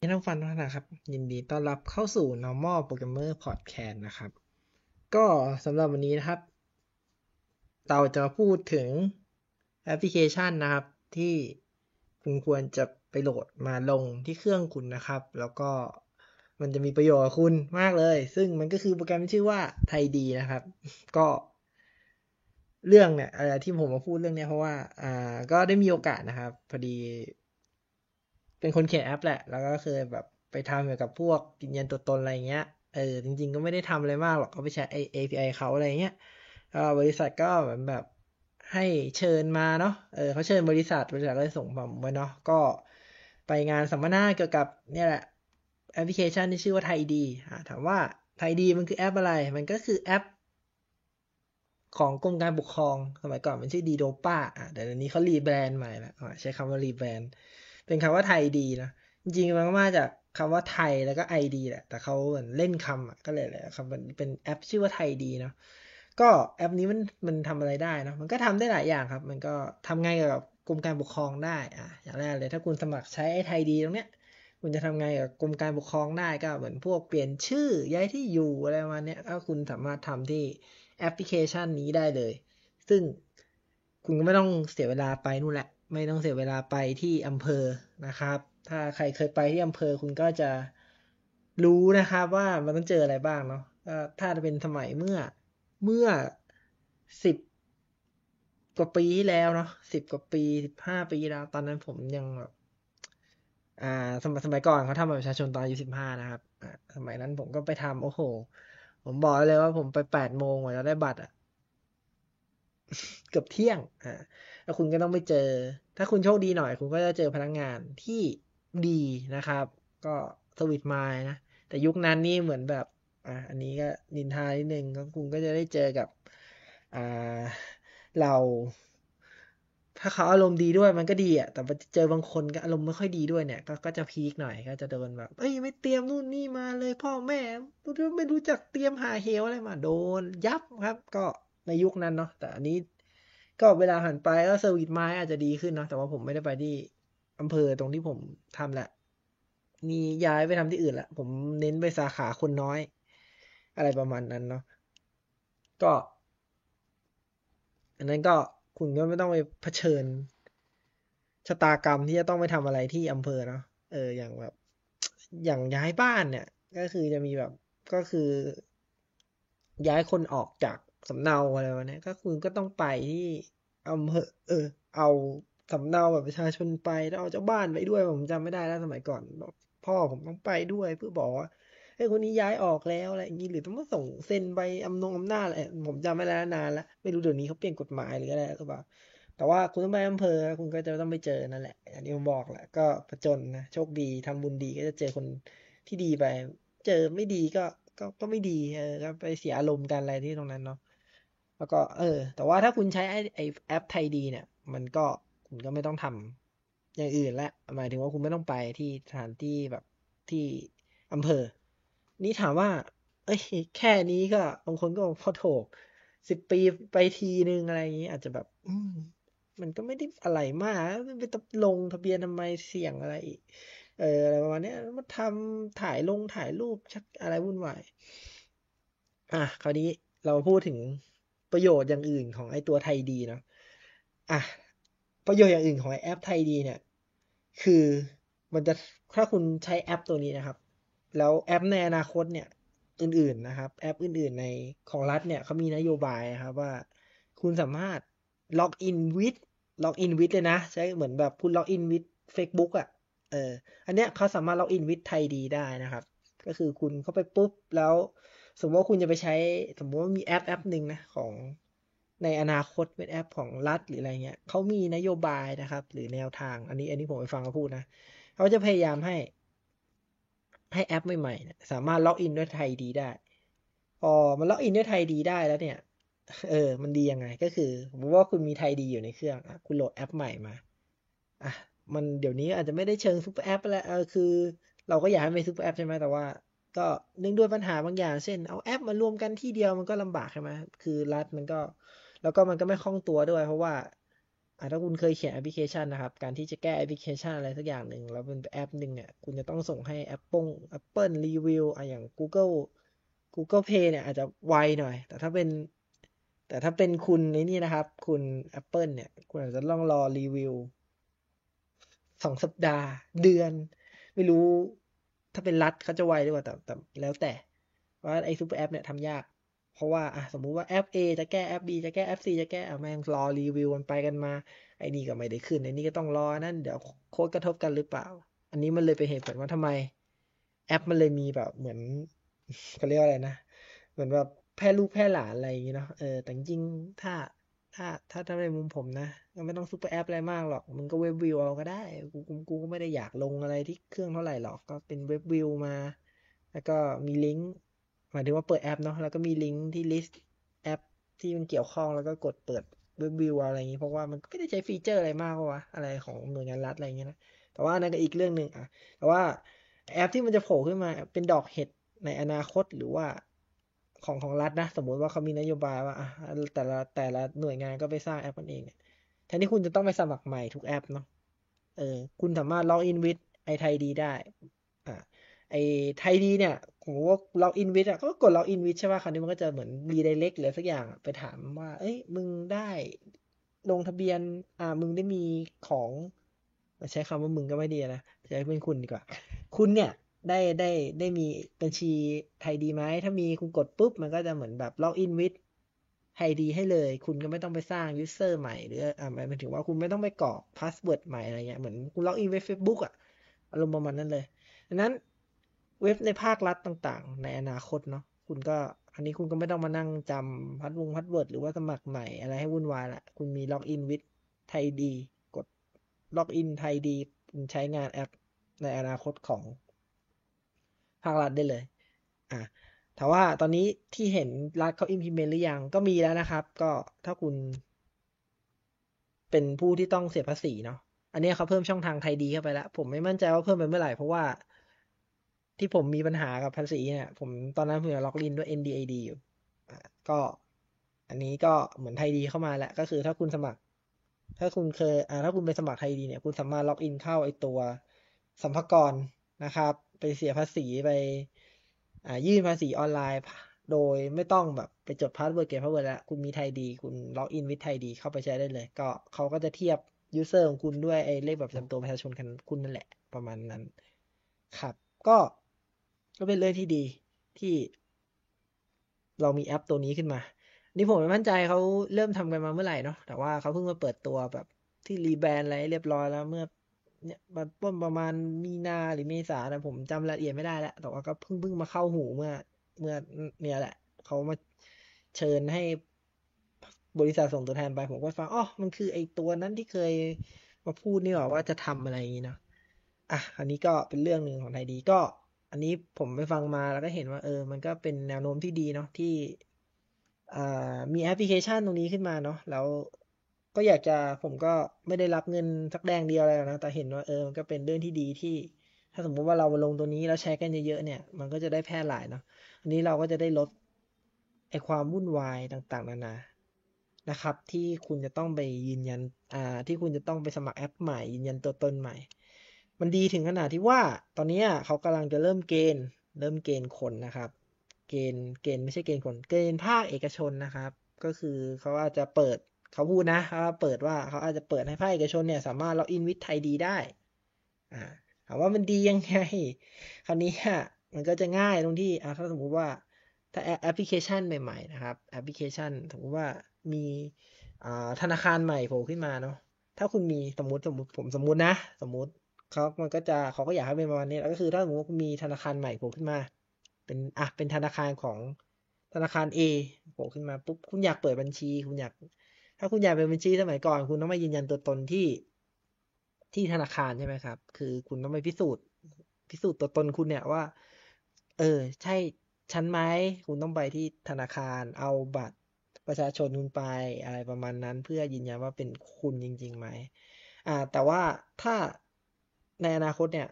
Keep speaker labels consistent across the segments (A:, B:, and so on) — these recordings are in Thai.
A: ท่านฟังทุกท่านนะครับ ยินดีต้อนรับเข้าสู่ normal programmer podcast นะครับ ก็สำหรับวันนี้นะครับ เราจะพูดถึงแอปพลิเคชันนะครับ ที่คุณควรจะไปโหลดมาลงที่เครื่องคุณนะครับ แล้วก็มันจะมีประโยชน์กับคุณมากเลย ซึ่งมันก็คือโปรแกรมที่ชื่อว่าไทยดีนะครับ ก็เรื่องเนี่ยอะไรที่ผมมาพูดเรื่องเนี้ยเพราะว่า อ่า ก็ได้มีโอกาสนะครับ พอดี เป็นคนเขียนแอปแหละ แล้วก็เคยแบบไปทำเกี่ยวกับพวกยืนยันตัวตนอะไรเงี้ย เออ จริง ๆ ก็ไม่ได้ทำอะไรมากหรอก ก็ไปใช้ API เขาอะไรเงี้ยก็บริษัทก็เหมือนแบบให้เชิญมาเนาะ เออเขาเชิญบริษัท บริษัทก็ส่งผมไปเนาะ ก็ไปงานสัมมนาเกี่ยวกับเนี่ยแหละแอปพลิเคชันที่ชื่อว่า ThaiD ถามว่า ThaiD มันคือแอปอะไร มันก็คือแอป ของกรมการปกครอง สมัยก่อนมันชื่อดีโดป้าอะแต่เดี๋ยวนี้เขารีแบรนด์ใหม่แล้วใช้คำว่ารีแบรนด์ เป็นคำว่าไทยดีนะจริงๆมันก็มาจากคำว่าไทยแล้วก็ไอดีแหละ แต่เขาเหมือนเล่นคำอะก็เลยแหละคำมันเป็นแอปชื่อว่าไทยดีเนาะก็แอปนี้มันมันทำอะไรได้นะมันก็ทำได้หลายอย่างครับ มันก็ทำไงกับกรมการปกครองได้อะอย่างแรกเลยถ้าคุณสมัครใช้ไอไทยดีตรงเนี้ยคุณจะทำไงกับกรมการปกครองได้ก็เหมือนพวกเปลี่ยนชื่อย้ายที่อยู่อะไรมาณนี้ยก็คุณสามารถทำที่แอปพลิเคชันนี้ได้เลย ซึ่งคุณก็ไม่ต้องเสียเวลาไปนู่นแหละ ไม่ต้องเสียเวลาไปที่อำเภอนะครับ ถ้าใครเคยไปที่อำเภอคุณก็จะรู้นะครับว่ามันต้องเจออะไรบ้างเนาะถ้าจะเป็นสมัยเมื่อเมื่อสิบกว่าปีที่แล้วเนาะสิบกว่าปีสิบห้าปีแล้ว ตอนนั้นผมยังแบบอ่าสมัยสมัยก่อนเขาทำบัตรประชาชนตอนอายุสิบห้านะครับสมัยนั้นผมก็ไปทำโอ้โห ผมบอกเลยว่าผมไปแปดโมงกว่าจะได้บัตรอะเกือบเที่ยงอ่า แล้วคุณก็ต้องไปเจอ ถ้าคุณโชคดีหน่อย คุณก็จะเจอพนักงงานที่ดีนะครับ ก็สวิตไมล์นะ แต่ยุคนั้นนี่เหมือนแบบ อ่า อันนี้ก็นินทานิดนึงก็คุณก็จะได้เจอกับ อ่า เรา ถ้าเขาอารมณ์ดีด้วยมันก็ดีอะ แต่เจอบางคนก็อารมณ์ไม่ค่อยดีด้วยเนี่ย ก็ก็จะพีคหน่อย ก็จะโดนแบบ เอ้ยไม่เตรียมนู่นนี่มาเลย พ่อแม่ไม่รู้จักเตรียมห่าเหวอะไรมา โดนยับครับ ก็ในยุคนั้นเนาะ แต่อันนี้ ก็เวลาผันไปก็ service mind อาจจะดีขึ้นเนาะแต่ว่าผมไม่ได้ไปที่อำเภอตรงที่ผมทำแหละนี่ย้ายไปทำที่อื่นละผมเน้นไปสาขาคนน้อย อะไรประมาณนั้นเนาะก็ อันนั้นก็คุณก็ไม่ต้องไปเผชิญชะตากรรมที่จะต้องไปทำอะไรที่อำเภอเนาะเอออย่างแบบ อย่างย้ายบ้านเนี่ย ก็คือจะมีแบบก็คือ ย้ายคนออกจาก สำเนาอะไรวะเนี่ยก็คุณก็ต้องไปที่อำเภอเออ เอาสำเนาแบบประชาชนไปแล้วเอาเจ้าบ้านไปด้วยผมจำไม่ได้แล้วสมัยก่อนพ่อผมต้องไปด้วยเพื่อบอกว่าเฮ้ยคนนี้ย้ายออกแล้วอะไรอย่างนี้หรือต้องมาส่งเซ็นใบอำนงอำนาจอะไรผมจำไม่ได้นานแล้วไม่รู้เดี๋ยวนี้เขาเปลี่ยนกฎหมายหรืออะไรหรือเปล่าแต่ว่าคุณต้องไปอำเภอคุณก็จะต้องไปเจอนั่นแหละอย่างที่ผมบอกแหละก็ประจนนะโชคดีทำบุญดีก็จะเจอคนที่ดีไป เจอไม่ดีก็ก็ก็ไม่ดีเออก็ไปเสียอารมณ์กันอะไรที่ตรงนั้นเนาะ แล้วก็เออ แต่ว่าถ้าคุณใช้ไอแอปไทยดีเนี่ย มันก็คุณก็ไม่ต้องทำอย่างอื่นละหมายถึงว่าคุณไม่ต้องไปที่สถานที่แบบที่อำเภอ นี่ถามว่า เอ้ย แค่นี้ก็บางคนก็พอโถกสิบปีไปทีนึงอะไรอย่างนี้ อาจจะแบบ อืมันก็ไม่ได้อะไรมากไปลงทะเบียนทำไมเสี่ยงอะไรอีกเอออะไรประมาณนี้มาทำถ่ายลงถ่ายรูปชักอะไรวุ่นวายอะคราวนี้เราพูดถึง ประโยชน์อย่างอื่นของไอ้ตัวไทยดีเนาะอะประโยชน์อย่างอื่นของไอแอปไทยดีเนี่ย คือมันจะถ้าคุณใช้แอปตัวนี้นะครับ แล้วแอปในอนาคตเนี่ย อื่นๆนะครับ แอปอื่นๆในของรัฐเนี่ยเขามีนโยบายครับว่า คุณสามารถ login with login with เลยนะ ใช้เหมือนแบบคุณ login with เฟซบุ๊กอะเอออันเนี้ยเขาสามารถ login with ThaiD ได้นะครับ ก็คือคุณเข้าไปปุ๊บแล้ว สมมติว่าคุณจะไปใช้สมมติว่ามีแอปแอปหนึ่งนะของในอนาคตเป็นแอปของรัฐหรืออะไรเงี้ยเขามีนโยบายนะครับ หรือแนวทาง อันนี้อันนี้ผมไปฟังเขาพูดนะเขาจะพยายามให้ ให้แอปใหม่ๆสามารถ login ด้วย ThaiD ได้พอมัน login ด้วย ThaiD ได้แล้วเนี่ย เออ มันดียังไง ก็คือสมมติว่าคุณมี ThaiD อยู่ในเครื่องอคุณโหลดแอปใหม่มาอะมันเดี๋ยวนี้อาจจะไม่ได้เชิง super app แล้วเออคือ เราก็อยากให้เป็น super app ใช่ไหมแต่ว่า ก็เนื่องด้วยปัญหาบางอย่าง เช่น เอาแอปมารวมกันที่เดียวมันก็ลำบากใช่ไหมคือรัฐมันก็ แล้วก็มันก็ไม่คล่องตัวด้วย เพราะว่าถ้าคุณเคยเขียนแอปพลิเคชันนะครับ การที่จะแก้แอปพลิเคชันอะไรสักอย่างหนึ่งแล้วเป็นแอปหนึ่งเนี่ย คุณจะต้องส่งให้ Apple Apple รีวิวอะอย่าง Google Google Play เนี่ยอาจจะไวหน่อย แต่ถ้าเป็น แต่ถ้าเป็นคุณในนี่นะครับ คุณ Apple เนี่ย คุณอาจจะต้องรอรีวิวสองสัปดาห์เดือน ไม่รู้ ถ้าเป็นรัฐเขาจะไวหรือเปล่าแต่แต่แล้วแต่ว่าไอ้ super app เนี่ยทำยาก เพราะว่าอะสมมุติว่าแอป A จะแก้แอป B จะแก้แอป C จะแก้อะแม่งรอรีวิวมันไปกันมาไอ้นี่ก็ไม่ได้ขึ้นไอ้นี่ก็ต้องรอนั่นเดี๋ยวโค้ดกระทบกันหรือเปล่า อันนี้มันเลยเป็นเหตุผลว่าทำไม แอปมันเลยมีแบบเหมือนเขาเรียกว่าอะไรนะ เหมือนแบบแพร่ลูกแพร่หลานอะไรอย่างเงี้เนาะเออแต่จริงถ้า ถ้าถ้าถ้าในมุมผมนะก็ไม่ต้อง super app อะไรมากหรอก มึงก็ web view เอาก็ได้กูกูกูก็ไม่ได้อยากลงอะไรที่เครื่องเท่าไหร่หรอกก็เป็น web view มา แล้วก็มีลิงก์หมายถึงว่าเปิดแอปเนาะแล้วก็มีลิงก์ที่ list แอปที่มันเกี่ยวข้องแล้วก็กดเปิด web view อะไรอย่างงี้เพราะว่ามันไม่ได้ใช้ feature อะไรมากวะอะไรของหน่วยงานรัฐอะไรอย่างเงี้ยนะแต่ว่านั่นก็อีกเรื่องหนึ่งอะแต่ว่าแอปที่มันจะโผล่ขึ้นมาเป็นดอกเห็ดในอนาคตหรือว่า ของของรัฐนะ สมมุติว่าเขามีนโยบายว่าแต่ละแต่ละหน่วยงานก็ไปสร้างแอปกันเองเนี่ยแทนที่คุณจะต้องไปสมัครใหม่ทุกแอปเนาะเออคุณสามารถ login with ไอ ThaiD ได้อ่าไอ ThaiD เนี่ยผมว่า login with อะก็กด login with ใช่ป่ะคราวนี้มันก็จะเหมือน redirect หรือสักอย่างไปถามว่า เอ้ย มึงได้ลงทะเบียน อ่า มึงได้มีของใช้คำว่ามึงก็ไม่ดีนะใช้เป็นคุณดีกว่า คุณเนี่ย ได้ได้ได้มีบัญชี ThaiD ไหมถ้ามีคุณกดปุ๊บ มันก็จะเหมือนแบบ login with ThaiD ให้เลย คุณก็ไม่ต้องไปสร้าง user ใหม่หรืออ่าหมายถึงว่าคุณไม่ต้องไปกรอก password ใหม่อะไรเงี้ยเหมือนคุณ login เว็บเฟซบุ๊กอะอารมณ์ประมาณนั้นเลยดังนั้นเว็บในภาครัฐต่างๆ ในอนาคตเนาะคุณก็อันนี้คุณก็ไม่ต้องมานั่งจำพาสวง password หรือว่าสมัครใหม่อะไรให้วุ่นวายละคุณมี login with ThaiD กด login ThaiD คุณใช้งานแอปในอนาคตของ ภาครัฐได้เลย อะแต่ว่าตอนนี้ที่เห็นรัฐเขา implement หรือยัง ก็มีแล้วนะครับ ก็ถ้าคุณ เป็นผู้ที่ต้องเสียภาษีเนาะ อันนี้เขาเพิ่มช่องทาง ThaiD เข้าไปแล้ว ผมไม่มั่นใจว่าเพิ่มไปเมื่อไหร่ เพราะว่า ที่ผมมีปัญหากับภาษีเนี่ย ผมตอนนั้นผม login ด้วย NDID อยู่ก็ อันนี้ก็เหมือน ThaiD เข้ามาแล้ว ก็คือถ้าคุณสมัคร ถ้าคุณเคยอ่าถ้าคุณไปสมัคร ThaiD เนี่ย คุณสามารถ login เข้าไอตัวสรรพากรนะครับ ไปเสียภาษีไปยื่นภาษีออนไลน์ โดยไม่ต้องแบบไปจด password เก็บ password แล้วคุณมี ThaiD คุณ login with ThaiD เข้าไปใช้ได้เลย ก็เขาก็จะเทียบ user ของคุณด้วยไอ้เลขประจำตัวประชาชนคุณนั่นแหละประมาณนั้น ครับ ก็ก็เป็นเรื่องที่ดีที่ เรามีแอปตัวนี้ขึ้นมา นี่ผมไม่มั่นใจเขาเริ่มทำกันมาเมื่อไหร่เนาะแต่ว่าเขาเพิ่งมาเปิดตัวแบบที่ rebrand อะไรเรียบร้อยแล้วเมื่อ เนี่ยต้นประมาณมีนาหรือเมษานะผมจำรายละเอียดไม่ได้แล้วแต่ว่าก็เพิ่งเพิ่งมาเข้าหูเมื่อ เมื่อเนี่ยแหละ เขามาเชิญให้บริษัทส่งตัวแทนไป ผมก็ฟังอ๋อมันคือไอตัวนั้นที่เคยมาพูดนี่หรอว่าจะทำอะไรอย่างนี้เนาะอะอันนี้ก็เป็นเรื่องหนึ่งของไทยดีก็ อันนี้ผมไปฟังมาแล้วก็เห็นว่า เออ มันก็เป็นแนวโน้มที่ดีเนาะที่มีแอปพลิเคชันตรงนี้ขึ้นมาเนาะแล้ว ก็อยากจะผมก็ไม่ได้รับเงินสักแดงเดียวอะไรนะ แต่เห็นว่าเออมันก็เป็นเรื่องที่ดีที่ ถ้าสมมุติว่าเราลงตัวนี้แล้วใช้กันเยอะๆเนี่ย มันก็จะได้แพร่หลายเนาะอันนี้เราก็จะได้ลดไอความวุ่นวายต่างๆ นานานะครับ ที่คุณจะต้องไปยืนยันอ่าที่คุณจะต้องไปสมัครแอปใหม่ยืนยันตัวตนใหม่ มันดีถึงขนาดที่ว่าตอนนี้เขากำลังจะเริ่มเกณฑ์ เริ่มเกณฑ์คนนะครับ เกณฑ์เกณฑ์ไม่ใช่เกณฑ์คน เกณฑ์ภาคเอกชนนะครับ ก็คือเขาอาจจะเปิด เขาพูดนะว่าเปิดว่าเขาอาจจะเปิดให้ภาคเอกชนเนี่ยสามารถล็อกอินวิดไทยดีได้ อ่าถามว่ามันดียังไง คราวนี้มันก็จะง่ายตรงที่อ่าถ้าสมมุติว่าถ้าแอปพลิเคชันใหม่ๆนะครับ แอปพลิเคชันสมมติว่ามีอ่าธนาคารใหม่โผล่ขึ้นมาเนาะถ้าคุณมีสมมติสมมติผมสมมตินะ สมมติเขามันก็จะเขาก็อยากให้เป็นประมาณนี้แล้วก็คือ ถ้าสมมติว่ามีธนาคารใหม่โผล่ขึ้นมา เป็นอะเป็นธนาคารของธนาคาร A โผล่ขึ้นมาปุ๊บคุณอยากเปิดบัญชี คุณอยาก ถ้าคุณอยากเป็นบัญชีสมัยก่อน คุณต้องมายืนยันตัวตนที่ที่ธนาคารใช่ไหมครับ คือคุณต้องไปพิสูจน์ พิสูจน์ตัวตนคุณเนี่ยว่า เออ ใช่ฉันไหมคุณต้องไปที่ธนาคาร เอาบัตรประชาชนคุณไปอะไรประมาณนั้น เพื่อยืนยันว่าเป็นคุณจริงๆไหมอ่า แต่ว่าถ้าในอนาคตเนี่ย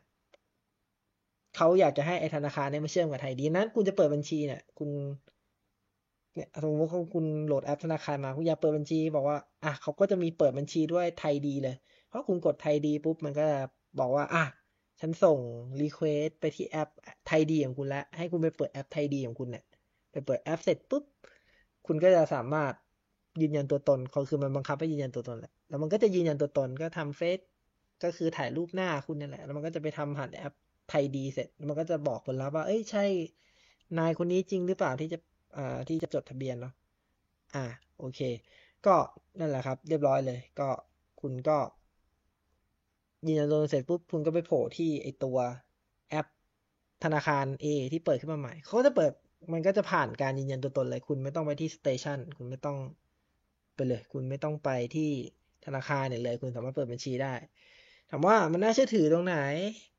A: เขาอยากจะให้ไอธนาคารเนี่ยมาเชื่อมกับไทยดีนั้น คุณจะเปิดบัญชีเนี่ย คุณ เนี่ยสมมติว่าคุณโหลดแอปธนาคารมาคุณอยากเปิดบัญชี บอกว่าอะเขาก็จะมีเปิดบัญชีด้วย ThaiD เลย เพราะคุณกด ThaiD ปุ๊บมันก็จะบอกว่าอะฉันส่ง request ไปที่แอป ThaiD ของคุณแล้ว ให้คุณไปเปิดแอป ThaiD ของคุณเนี่ยไปเปิดแอปเสร็จปุ๊บคุณก็จะสามารถยืนยันตัวตนเขาคือมันบังคับให้ยืนยันตัวตนแหละแล้วมันก็จะยืนยันตัวตนก็ทำ face ก็คือถ่ายรูปหน้าคุณนั่นแหละ แล้วมันก็จะไปทำผ่านแอป ThaiD เสร็จ มันก็จะบอกผลลัพธ์ว่า เอ้ยใช่ นายคนนี้จริงหรือเปล่าที่จะ อ่าที่จะจดทะเบียนเนาะอ่าโอเค ก็นั่นแหละครับ เรียบร้อยเลย ก็คุณก็ยืนยันตัวตนเสร็จปุ๊บคุณก็ไปโผล่ที่ไอตัวแอปธนาคาร A ที่เปิดขึ้นมาใหม่เขาจะเปิดมันก็จะผ่านการยืนยันตัวตนเลย คุณไม่ต้องไปที่ station คุณไม่ต้องไปเลย คุณไม่ต้องไปที่ธนาคารเนี่ยเลย คุณสามารถเปิดบัญชีได้ ถามว่ามันน่าเชื่อถือตรงไหน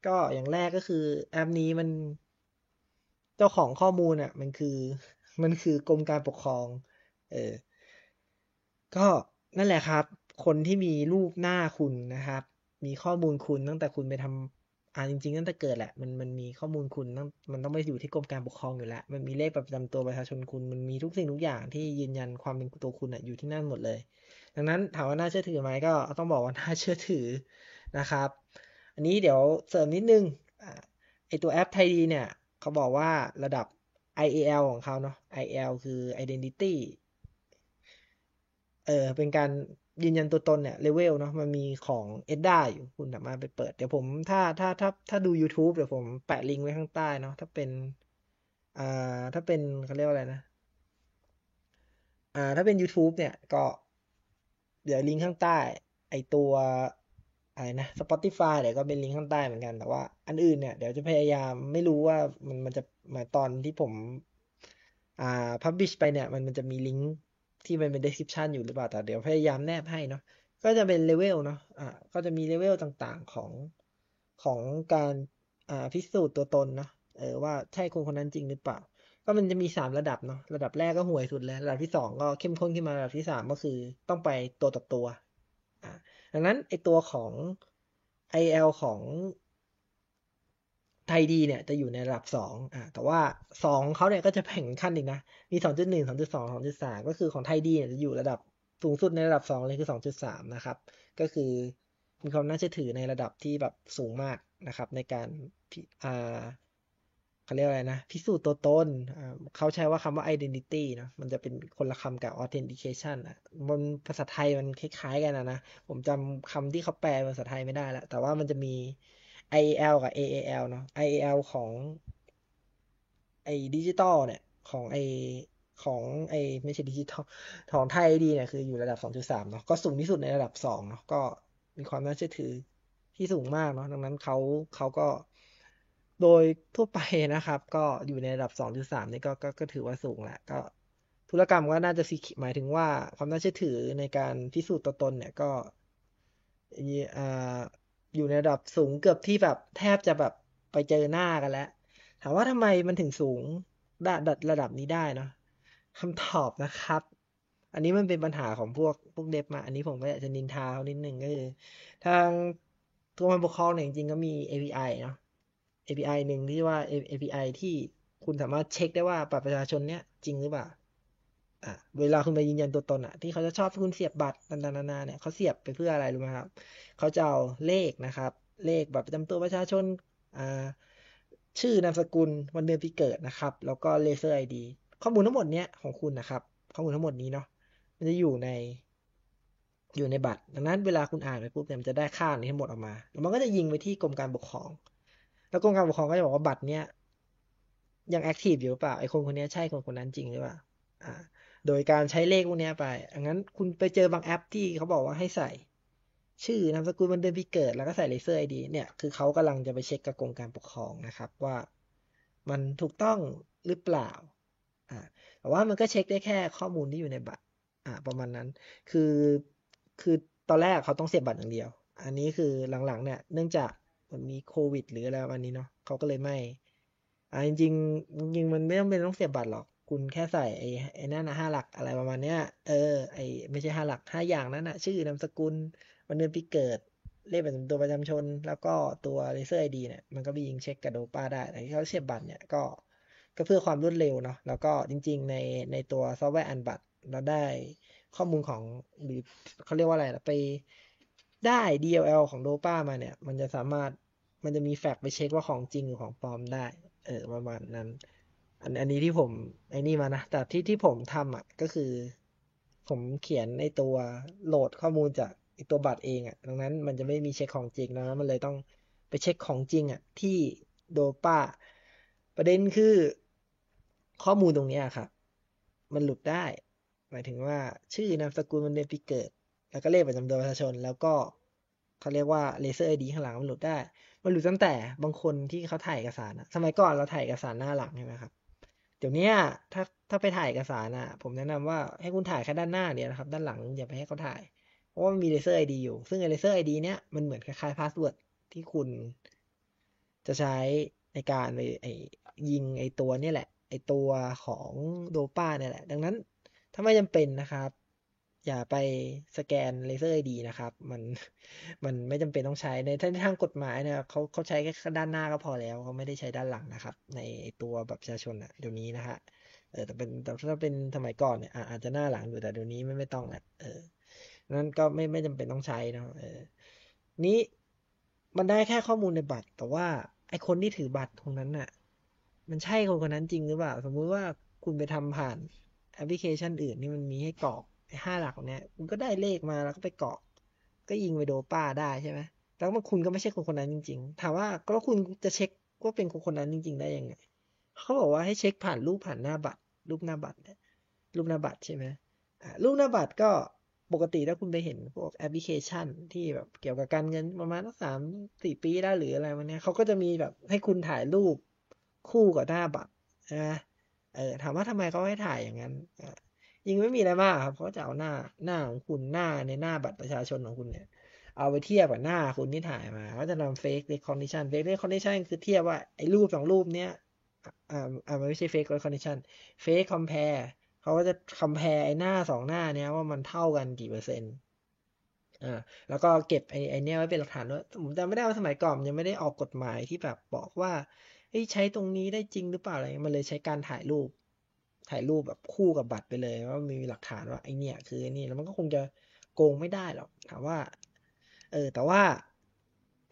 A: ก็อย่างแรกก็คือแอปนี้มัน เจ้าของข้อมูลอะ มันคือ มันคือกรมการปกครอง เออ ก็นั่นแหละครับ คนที่มีรูปหน้าคุณนะครับ มีข้อมูลคุณตั้งแต่คุณไปทำอ่าจริงๆตั้งแต่เกิดแหละ มันมันมีข้อมูลคุณต้องมันต้องไปอยู่ที่กรมการปกครองอยู่แล้ว มันมีเลขประจำตัวประชาชนคุณ มันมีทุกสิ่งทุกอย่างที่ยืนยันความเป็นตัวคุณอะอยู่ที่นั่นหมดเลย ดังนั้นถามว่าน่าเชื่อถือไหมก็ต้องบอกว่าน่าเชื่อถือนะครับ อันนี้เดี๋ยวเสริมนิดนึงไอตัวแอปไทยดีเนี่ย เขาบอกว่าระดับ IAL ของเขาเนาะ IAL คือ Identity เออเป็นการยืนยันตัวตนเนี่ยเลเวลเนาะมันมีของ EDDA อยู่คุณสามารถไปเปิด เดี๋ยวผมถ้าถ้าถ้าถ้าดู YouTube เดี๋ยวผมแปะลิงก์ไว้ข้างใต้เนาะถ้าเป็นอ่าถ้าเป็นเขาเรียกว่าอะไรนะอ่าถ้าเป็น YouTube เนี่ยก็เดี๋ยวลิงก์ข้างใต้ ไอตัวอะไรนะ Spotify เดี๋ยวก็เป็นลิงก์ข้างใต้เหมือนกันแต่ว่าอันอื่นเนี่ยเดี๋ยวจะพยายามไม่รู้ว่ามันมันจะ มาตอนที่ผม อ่า publish ไปเนี่ย มันมันจะมีลิงก์ที่มันเป็น description อยู่หรือเปล่า แต่เดี๋ยวพยายามแนบให้เนาะก็จะเป็นเลเวลเนาะอ่าก็จะมีเลเวลต่างๆของของการอ่าพิสูจน์ตัวตนเนาะเออว่าใช่คนคนนั้นจริงหรือเปล่า ก็มันจะมีสามระดับเนาะระดับแรกก็ห่วยสุดเลยระดับที่สองก็เข้มข้นขึ้นมาระดับที่สามก็คือต้องไปตัวต่อตัวอ่าดังนั้นไอตัวของ IL ของ ไทยดีเนี่ยจะอยู่ในระดับสองอ่าแต่ว่าสองเขาเนี่ยก็จะแบ่งขั้นอีกนะ มีสองจุดหนึ่งสองจุดสองสองจุดสามก็คือของไทยดีเนี่ยจะอยู่ระดับสูงสุดในระดับสองเลยคือสองจุดสามนะครับ ก็คือมีความน่าเชื่อถือในระดับที่แบบสูงมากนะครับ ในการอ่าเขาเรียกอะไรนะ พิสูจน์ตัวตน เขาใช้ว่าคำว่า identity นะมันจะเป็นคนละคำกับ authentication อะบนภาษาไทยมันคล้ายๆกันนะนะ ผมจำคำที่เขาแปลภาษาไทยไม่ได้แล้วแต่ว่ามันจะมี IAL กับ AAL เนาะ IAL ของไอ้ดิจิทัลเนี่ย ของไอ้ของไอ้ไม่ใช่ดิจิทัลของ ThaiD เนี่ยคืออยู่ระดับ 2.3 เนาะก็สูงที่สุดในระดับ 2 เนาะก็มีความน่าเชื่อถือที่สูงมากเนาะดังนั้นเขาเขาก็โดยทั่วไปนะครับ ก็อยู่ในระดับ 2.3 นี่ก็ก็ก็ถือว่าสูงแหละก็ธุรกรรมก็น่าจะหมายถึงว่าความน่าเชื่อถือในการพิสูจน์ตัวตนเนี่ยก็อ่า อยู่ในระดับสูงเกือบที่แบบแทบจะแบบไปเจอหน้ากันแล้ว ถามว่าทำไมมันถึงสูงระดับระดับนี้ได้เนาะคำตอบนะครับ อันนี้มันเป็นปัญหาของพวกพวกเดฟมา อันนี้ผมก็อยากจะนินทาเขานิดนึงก็คือทางตัวมันปกครองเนี่ยจริงๆก็มี API เนาะ API หนึ่งที่ว่า API ที่คุณสามารถเช็คได้ว่าบัตรประชาชนเนี้ยจริงหรือเปล่า อะเวลาคุณไปยืนยันตัวตนอะ ที่เขาจะชอบคุณเสียบบัตรต่างๆนานาเนี่ยเขาเสียบไปเพื่ออะไรรู้ไหมครับเขาจะเอาเลขนะครับ เลขบัตรประจำตัวประชาชนอ่าชื่อนามสกุลวันเดือนปีเกิดนะครับ แล้วก็เลเซอร์ไอดีข้อมูลทั้งหมดเนี้ยของคุณนะครับ ข้อมูลทั้งหมดนี้เนาะมันจะอยู่ในอยู่ในบัตร ดังนั้นเวลาคุณอ่านไปปุ๊บเนี่ยมันจะได้ค่านี้ทั้งหมดออกมา แล้วมันก็จะยิงไปที่กรมการปกครอง แล้วกรมการปกครองก็จะบอกว่าบัตรเนี้ยยัง active อยู่หรือเปล่าไอ้คนคนนี้ใช่คนคนนั้นจริงหรือเปล่าอ่า โดยการใช้เลขพวกนี้ไปงั้นคุณไปเจอบางแอปที่เขาบอกว่าให้ใส่ ชื่อนามสกุลวันเดือนปีเกิด แล้วก็ใส่ laser ID เนี่ยคือเขากำลังจะไปเช็คกับกรมการปกครองนะครับว่า มันถูกต้องหรือเปล่าอ่าแต่ว่ามันก็เช็คได้แค่ข้อมูลที่อยู่ในบัตรอ่าประมาณนั้น คือคือตอนแรกเขาต้องเสียบบัตรอย่างเดียว อันนี้คือหลังๆ เนี่ยเนื่องจากมันมีโควิด หรืออะไรวันนี้เนาะเขาก็เลยไม่อ่าจริงจริงมันไม่ต้องเป็นต้องเสียบบัตรหรอก คุณแค่ใส่ไอ้ไอ้นั่นนะห้าหลักอะไรประมาณเนี้ย เออ ไอไม่ใช่ห้าหลักห้าอย่างนั้นนะชื่อนามสกุล วันเดือนปีเกิด เลขประจำตัวประจำชน แล้วก็ตัว laser ID เนี่ย มันก็ไปยิงเช็คกับ DOPA ได้ แต่ที่เขาเสียบบัตรเนี่ยก็ ก็เพื่อความรวดเร็วเนาะ แล้วก็จริง ๆ ในในตัวซอฟต์แวร์อันบัตรเราได้ข้อมูลของหรือเขาเรียกว่าอะไรไปได้ DLL ของ DOPA มาเนี่ย มันจะสามารถมันจะมี flag ไปเช็คว่าของจริงหรือของปลอมได้ เออประมาณนั้น อันอันนี้ที่ผมไอ้นี่มานะ แต่ที่ที่ผมทำอะก็คือ ผมเขียนในตัวโหลดข้อมูลจากตัวบัตรเองอะ ดังนั้นมันจะไม่มีเช็คของจริงนะมันเลยต้องไปเช็คของจริงอะ ที่ DOPA ประเด็นคือข้อมูลตรงนี้ครับ มันหลุดได้ หมายถึงว่าชื่อนามสกุลวันเดือนปีเกิด แล้วก็เลขประจำตัวประชาชน แล้วก็เขาเรียกว่า laser ID ข้างหลังมันหลุดได้ มันหลุดตั้งแต่บางคนที่เขาถ่ายเอกสารสมัยก่อนเราถ่ายเอกสารหน้าหลังใช่ไหมครับ เดี๋ยวนี้ถ้าถ้าไปถ่ายเอกสารอะ ผมแนะนำว่าให้คุณถ่ายแค่ด้านหน้าเนี่ยนะครับ ด้านหลังอย่าไปให้เขาถ่าย เพราะว่ามันมี laser ID อยู่ ซึ่ง laser ID เนี้ยมันเหมือนคล้ายๆ password ที่คุณจะใช้ในการไปไอยิงไอตัวนี่แหละ ไอตัวของ DOPA เนี่ยแหละ ดังนั้นถ้าไม่จำเป็นนะครับ อย่าไปสแกน laser ID นะครับ มันมันไม่จำเป็นต้องใช้ในทางกฎหมายเนี่ยเขาเขาใช้แค่ด้านหน้าก็พอแล้วเขาไม่ได้ใช้ด้านหลังนะครับ ในตัวแบบประชาชนอะเดี๋ยวนี้นะฮะเออแต่เป็นแต่ถ้าเป็นสมัยก่อนเนี่ยอาจจะหน้าหลังอยู่แต่เดี๋ยวนี้ไม่ไม่ต้องแหละเออนั้นก็ไม่ไม่จำเป็นต้องใช้นะเออนี้มันได้แค่ข้อมูลในบัตร แต่ว่าไอคนที่ถือบัตรตรงนั้นน่ะ มันใช่คนคนนั้นจริงหรือเปล่า สมมุติว่าคุณไปทำผ่านแอปพลิเคชันอื่นนี่มันมีให้กรอก ห้าหลักเนี้ยคุณก็ได้เลขมาแล้วก็ไปเกรอกก็ยิงไปโดป้าได้ใช่ไหมแล้วมันคุณก็ไม่ใช่คนคนนั้นจริง ๆ ถามว่าแล้วคุณจะเช็คว่าเป็นคนคนนั้นจริง ๆ ได้ยังไงเขาบอกว่าให้เช็คผ่านรูปผ่านหน้าบัตรรูปหน้าบัตรเนี่ยรูปหน้าบัตรใช่ไหมรูปหน้าบัตรก็ปกติถ้าคุณไปเห็นพวกแอปพลิเคชันที่แบบเกี่ยวกับการเงินประมาณสักสามสี่ปีได้หรืออะไรมันเนี้ยเขาก็จะมีแบบให้คุณถ่ายรูปคู่กับหน้าบัตรนะเออถามว่าทำไมเขาให้ถ่ายอย่างนั้น ยิงไม่มีอะไรมากครับเขาจะเอาหน้าหน้าของคุณหน้าในหน้าบัตรประชาชนของคุณเนี่ย เอาไปเทียบกับหน้าคุณที่ถ่ายมาเขาจะนำ face recognition face recognition คือเทียบว่าไอ้รูปสองรูปเนี้ยอ่าอ่ามันไม่ใช่ face recognition face compare เขาก็จะ compare ไอ้หน้าสองหน้าเนี้ยว่ามันเท่ากันกี่เปอร์เซ็นต์อ่าแล้วก็เก็บไอ้ไอ้เนี้ยไว้เป็นหลักฐานด้วยผมจำไม่ได้ว่าสมัยก่อนยังไม่ได้ออกกฎหมายที่แบบบอกว่าเฮ้ใช้ตรงนี้ได้จริงหรือเปล่าอะไรมันเลยใช้การถ่ายรูป ถ่ายรูปแบบคู่กับบัตรไปเลย ว่ามีหลักฐานว่าไอเนี่ย คือไอนี่แล้วมันก็คงจะโกงไม่ได้หรอกถามว่า เออ แต่ว่า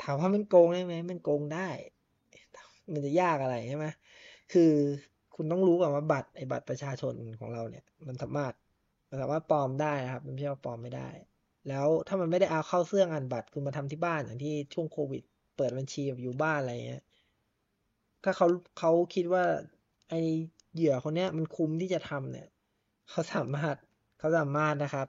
A: ถามว่ามันโกงได้ไหมมันโกงได้ มันจะยากอะไรใช่ไหมคือคุณต้องรู้ก่อนว่าบัตรไอบัตรประชาชนของเราเนี่ย มันสามารถมันสามารถปลอมได้นะครับมันไม่ใช่ว่าปลอมไม่ได้ แล้วถ้ามันไม่ได้เอาเข้าเสื่องอ่านบัตรคุณมาทำที่บ้านอย่างที่ช่วงโควิด เปิดบัญชีอยู่บ้านอะไรเงี้ยถ้าเขาเขาคิดว่าไอ เหยื่อคนเนี้ยมันคุ้มที่จะทำเนี่ยเขาสามารถเขาสามารถนะครับ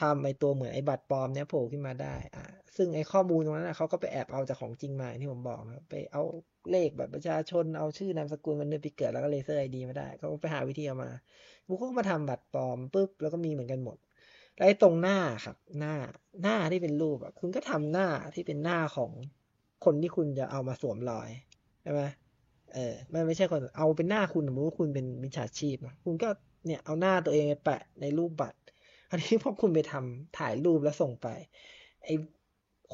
A: ทำไอตัวเหมือนไอบัตรปลอมเนี้ยโผล่ขึ้นมาได้อ่าซึ่งไอข้อมูลตรงนั้นเขาก็ไปแอบเอาจากของจริงมาที่ผมบอกนะไปเอาเลขแบบประชาชนเอาชื่อนามสกุลวันเดือนปีเกิดแล้วก็เลเซอร์ไอดีมาได้เขาก็ไปหาวิธีเอามาบุกก็มาทำบัตรปลอมปุ๊บแล้วก็มีเหมือนกันหมดแล้วไอตรงหน้าครับ หน้าหน้าที่เป็นรูปอะคุณก็ทำหน้าที่เป็นหน้าของคนที่คุณจะเอามาสวมรอยใช่ไหม เออไม่ไม่ใช่คนเอาเป็นหน้าคุณสมมติว่าคุณเป็นมิจฉาชีพนะคุณก็เนี่ยเอาหน้าตัวเองไปแปะในรูปบัตรอันนี้พอคุณไปทำถ่ายรูปแล้วส่งไปไอ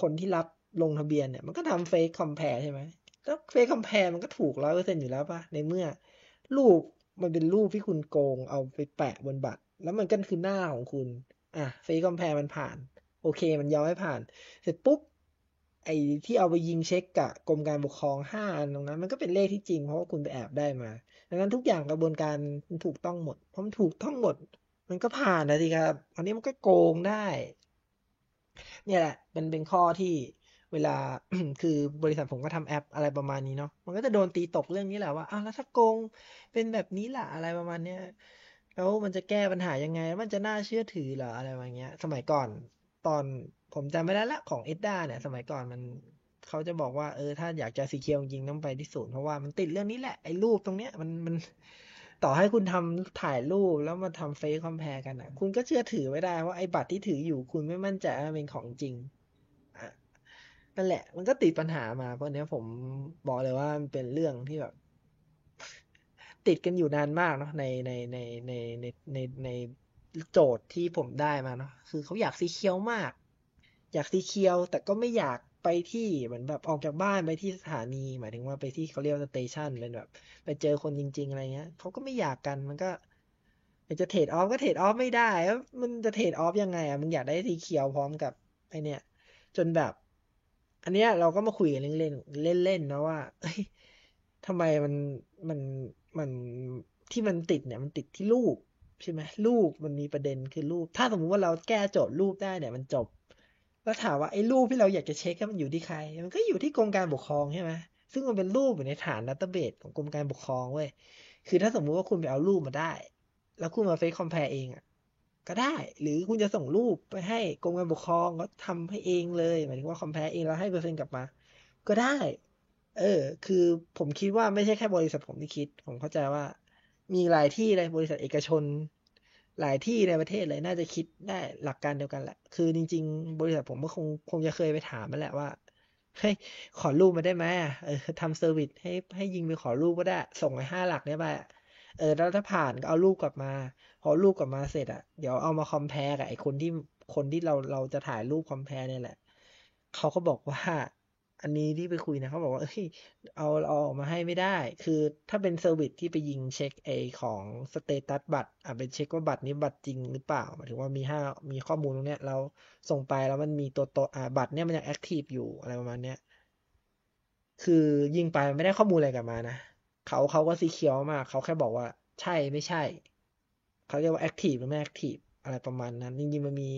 A: คนที่รับลงทะเบียนเนี่ยมันก็ทำเฟซคอมเพลใช่ไหมแล้วเฟซคอมเพลมันก็ถูกร้อยเปอร์เซ็นอยู่แล้วปะในเมื่อ รูปมันเป็นรูปที่คุณโกง เอาไปแปะบนบัตร แล้วมันก็คือหน้าของคุณ อะเฟซคอมเพลมันผ่าน โอเค มันยอมให้ผ่าน เสร็จปุ๊บ ไอ้ที่เอาไปยิงเช็คกับกรมการปกครองห้าอันตรงนั้น มันก็เป็นเลขที่จริงเพราะว่าคุณไปแอบได้มา ดังนั้นทุกอย่างกระบวนการมันถูกต้องหมดเพราะมันถูกต้องหมด มันก็ผ่านนะสิครับอันนี้มันก็โกงได้ เนี่ยแหละเป็นเป็นข้อที่เวลาคือบริษัทผมก็ทำแอปอะไรประมาณนี้เนาะมันก็จะโดนตีตกเรื่องนี้แหละว่าอ้าวแล้วถ้าโกงเป็นแบบนี้ล่ะอะไรประมาณเนี้ยแล้วมันจะแก้ปัญหายังไง มันจะน่าเชื่อถือเหรออะไรประมาณเนี้ย สมัยก่อนตอน ผมจำไม่ได้ละของเอ็ดด้าเนี่ย สมัยก่อนมันเขาจะบอกว่าเออถ้าอยากจะซีเคียวจริงต้องไปที่ศูนย์เพราะว่ามันติดเรื่องนี้แหละไอ้รูปตรงเนี้ยมันมันต่อให้คุณทำถ่ายรูปแล้วมาทำเฟซคอมเพลกันอะ คุณก็เชื่อถือไม่ได้ว่าไอ้บัตรที่ถืออยู่คุณไม่มั่นใจว่าเป็นของจริงอะนั่นแหละ มันก็ติดปัญหามาเพราะเนี้ยผมบอกเลยว่ามันเป็นเรื่องที่แบบ ติดกันอยู่นานมากเนาะในในในในในในในโจทย์ที่ผมได้มาเนาะคือเขาอยาก secure มาก อยาก secure แต่ก็ไม่อยากไปที่เหมือนแบบออกจากบ้านไปที่สถานี หมายถึงว่าไปที่เขาเรียกว่า station เป็นแบบ ไปเจอคนจริง ๆ อะไรเงี้ยเขาก็ไม่อยากกันมันก็จะ trade-off ก็ trade-off ไม่ได้ มันจะ trade-off ยังไงอะมึงอยากได้ secure พร้อมกับไอเนี้ยจนแบบ อันเนี้ยเราก็มาคุยกันเล่นๆเล่นๆนะว่าเอ้ยทำไมมันมันมันที่มันติดเนี่ยมันติดที่รูปใช่ไหมรูปมันมีประเด็นคือรูป ถ้าสมมุติว่าเราแก้โจทย์รูปได้เนี่ยมันจบ แล้วถามว่าไอ้รูปที่เราอยากจะเช็คมันอยู่ที่ใคร มันก็อยู่ที่กรมการปกครองใช่ไหมซึ่งมันเป็นรูปอยู่ในฐาน database ของกรมการปกครองเว้ย คือถ้าสมมุติว่าคุณไปเอารูปมาได้ แล้วคุณมา face compare เองอะ ก็ได้ หรือคุณจะส่งรูปไปให้กรมการปกครองก็ทำให้เองเลย หมายถึงว่า compare เองแล้วให้เปอร์เซ็นต์กลับมา ก็ได้ เออ คือผมคิดว่าไม่ใช่แค่บริษัทผมที่คิด ผมเข้าใจว่า มีหลายที่เลยบริษัทเอกชน หลายที่ในประเทศเลยน่าจะคิดได้หลักการเดียวกันแหละ คือจริง ๆ บริษัทผมก็คงคงจะเคยไปถามมาแหละว่าเฮ้ยขอรูปมาได้ไหมเออทำ service ให้ให้ยิงไปขอรูปก็ได้ ส่งไปห้าหลักได้ไปเออแล้วถ้าผ่านก็เอารูปกลับมา พอรูปกลับมาเสร็จอะเดี๋ยวเอามา compare กับไอ้คนที่คนที่เราเราจะถ่ายรูป compare เนี่ยแหละเขาก็บอกว่า อันนี้ที่ไปคุยนะเขาบอกว่าเอ้ยเอาเอาออกมาให้ไม่ได้ คือถ้าเป็น service ที่ไปยิงเช็คไอของ status บัตรอะเป็นเช็คว่าบัตรนี้บัตรจริงหรือเปล่าหมายถึงว่ามีห้ามีข้อมูลตรงเนี้ยเราส่งไปแล้วมันมีตัวตัวอ่าบัตรเนี้ยมันยัง active อยู่อะไรประมาณเนี้ยคือยิงไปไม่ได้ข้อมูลอะไรกลับมานะเขาเขาก็ secure มากเขาแค่บอกว่าใช่ไม่ใช่เขาเรียกว่าแอคทีฟหรือไม่แอคทีฟอะไรประมาณนั้นจริงๆมันมี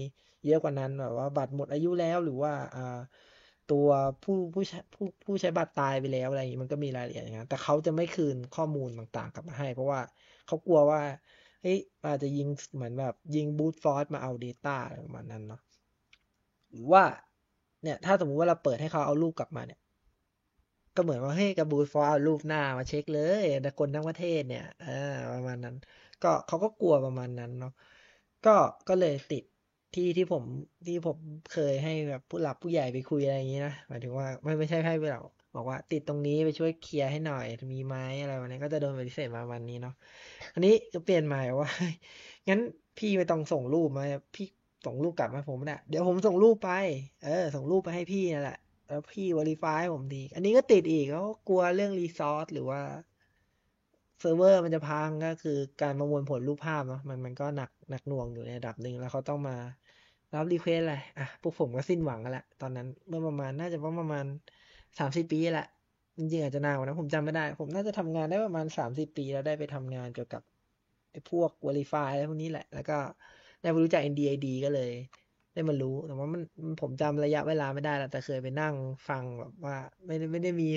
A: เยอะกว่านั้นแบบว่าบัตรหมดอายุแล้วหรือว่าอ่า ตัวผู้ผู้ใช้ผู้ผู้ใช้บัตรตายไปแล้วอะไรอย่างนี้มันก็มีรายละเอียดอย่างนั้นแต่เขาจะไม่คืนข้อมูลต่างๆ กลับมาให้ เพราะว่าเขากลัวว่าเฮ้ยอาจจะยิงเหมือนแบบยิงบูตฟอร์สมาเอา Data อะไรประมาณนั้นเนาะหรือว่าเนี่ยถ้าสมมุติว่าเราเปิดให้เขาเอารูปกลับมาเนี่ย ก็เหมือนว่าเฮ้ยกับบูตฟอร์เอารูปหน้ามาเช็คเลยแต่คนทั้งประเทศเนี่ยอ่าประมาณนั้น ก็เขาก็กลัวประมาณนั้นเนาะก็ก็เลยติด ที่ที่ผมที่ผมเคยให้แบบผู้หลักผู้ใหญ่ไปคุยอะไรอย่างนี้นะหมายถึงว่าไม่ไม่ใช่ให้เราบอกว่าติดตรงนี้ไปช่วยเคลียร์ให้หน่อย มีไหมอะไรวันนี้ก็จะโดนปฏิเสธมาวันนี้เนาะอันนี้ก็เปลี่ยนใหม่ว่างั้นพี่ไม่ต้องส่งรูปมาพี่ส่งรูปกลับมาผมนะเดี๋ยวผมส่งรูปไป เออ ส่งรูปไปให้พี่นั่นแหละแล้วพี่ verify ผมที อันนี้ก็ติดอีกเขากลัวเรื่อง resource หรือว่าเซิร์ฟเวอร์มันจะพังก็คือการประมวลผลรูปภาพเนาะมันมันก็หนัก หนักหน่วงอยู่ในระดับหนึ่งแล้วเขาต้องมารับ request อะไรอะพวกผมก็สิ้นหวังกันแหละตอนนั้นเมื่อประมาณน่าจะประมาณสามสิบปีแหละจริงๆอาจจะนานกว่านั้นผมจำไม่ได้ ผมน่าจะทำงานได้ประมาณสามสิบปี แล้วได้ไปทำงานเกี่ยวกับไอ้พวก Verify อะไรพวกนี้แหละ แล้วก็ได้รู้จัก NDID ก็เลย ได้มารู้แต่ว่ามันผมจำระยะเวลาไม่ได้แล้วแต่เคยไปนั่งฟังแบบว่า ไม่ได้ไม่ได้มี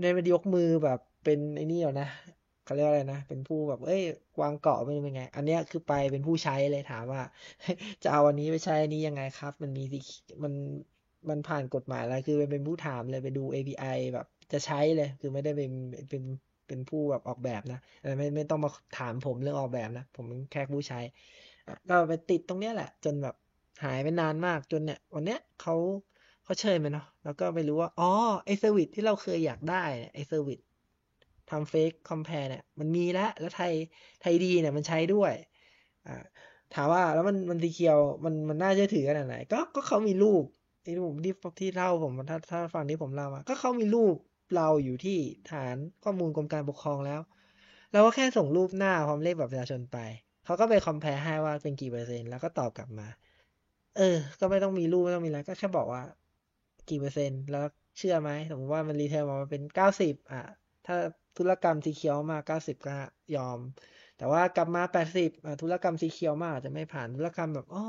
A: ในไม่ได้ยกมือแบบเป็นไอ้นี่หรอนะ เขาเรียกอะไรนะเป็นผู้แบบเอ้ยวางเกาะเป็นยังไง อันเนี้ยคือไปเป็นผู้ใช้เลยถามว่า จะเอาอันนี้ไปใช้อันนี้ยังไงครับ มันมีสิมันมันผ่านกฎหมายแล้วคือเป็นผู้ถามเลยไปดู API แบบจะใช้เลยคือไม่ได้เป็นเป็นเป็นผู้แบบออกแบบนะไม่ไม่ต้องมาถามผมเรื่องออกแบบนะ ผมแค่ผู้ใช้ ก็ไปติดตรงเนี้ยแหละ จนแบบหายไปนานมากจนเนี่ย วันเนี้ยเขาเขาเชิญมาเนาะแล้วก็ไปรู้ว่า อ๋อไอ service ที่เราเคยอยากได้ไอ service ทำ face compare เนี่ยมันมีแล้วแล้วไทย ThaiD เนี่ยมันใช้ด้วยอ่าถามว่าแล้วมันมัน secure มันมันน่าเชื่อถือขนาดไหนก็ก็เขามีรูปที่ผมที่ที่เล่าผมถ้าถ้าฟังที่ผมเล่ามาก็เขามีรูปเราอยู่ที่ฐานข้อมูลกรมการปกครองแล้วเราก็แค่ส่งรูปหน้าพร้อมเลขบัตรประชาชนไปเขาก็ไป compare ให้ว่าเป็นกี่เปอร์เซ็นต์แล้วก็ตอบกลับมา เออ ก็ไม่ต้องมีรูปไม่ต้องมีอะไรก็แค่บอกว่า กี่เปอร์เซ็นต์แล้วเชื่อไหมสมมติว่ามัน return มาเป็นเก้าสิบอะ ถ้าธุรกรรม secure มากเก้าสิบก็ยอม แต่ว่ากลับมาแปดสิบธุรกรรม secure มากอาจจะไม่ผ่านธุรกรรมแบบอ๋อ